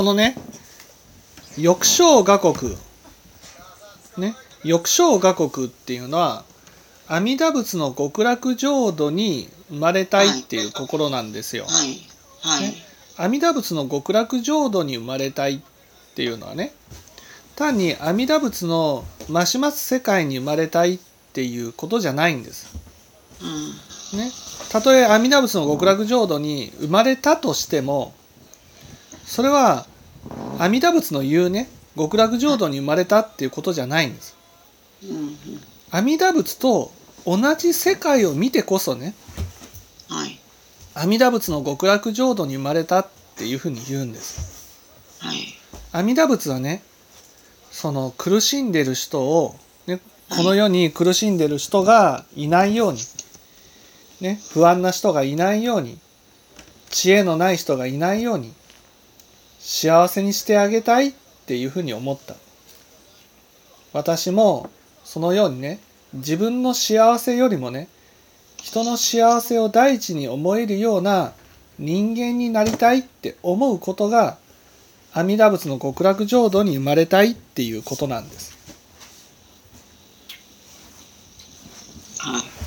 このね翼小画国。ね翼小画国っていうのは阿弥陀仏の極楽浄土に生まれたいっていう心なんですよ。ね阿弥陀仏の極楽浄土に生まれたいっていうのはね単に阿弥陀仏の増し増す世界に生まれたいっていうことじゃないんです。うん。ね、たとえ阿弥陀仏の極楽浄土に生まれたとしてもそれは阿弥陀仏の言うね極楽浄土に生まれたっていうことじゃないんです。うん阿弥陀仏と同じ世界を見てこそねはい阿弥陀仏の極楽浄土に生まれたっていうふうに言うんです。はい阿弥陀仏はねその苦しんでる人を、ね、この世に苦しんでる人がいないように、ね、不安な人がいないように知恵のない人がいないように幸せにしてあげたいっていうふうに思った私もそのようにね自分の幸せよりもね人の幸せを第一に思えるような人間になりたいって思うことが阿弥陀仏の極楽浄土に生まれたいっていうことなんです。はい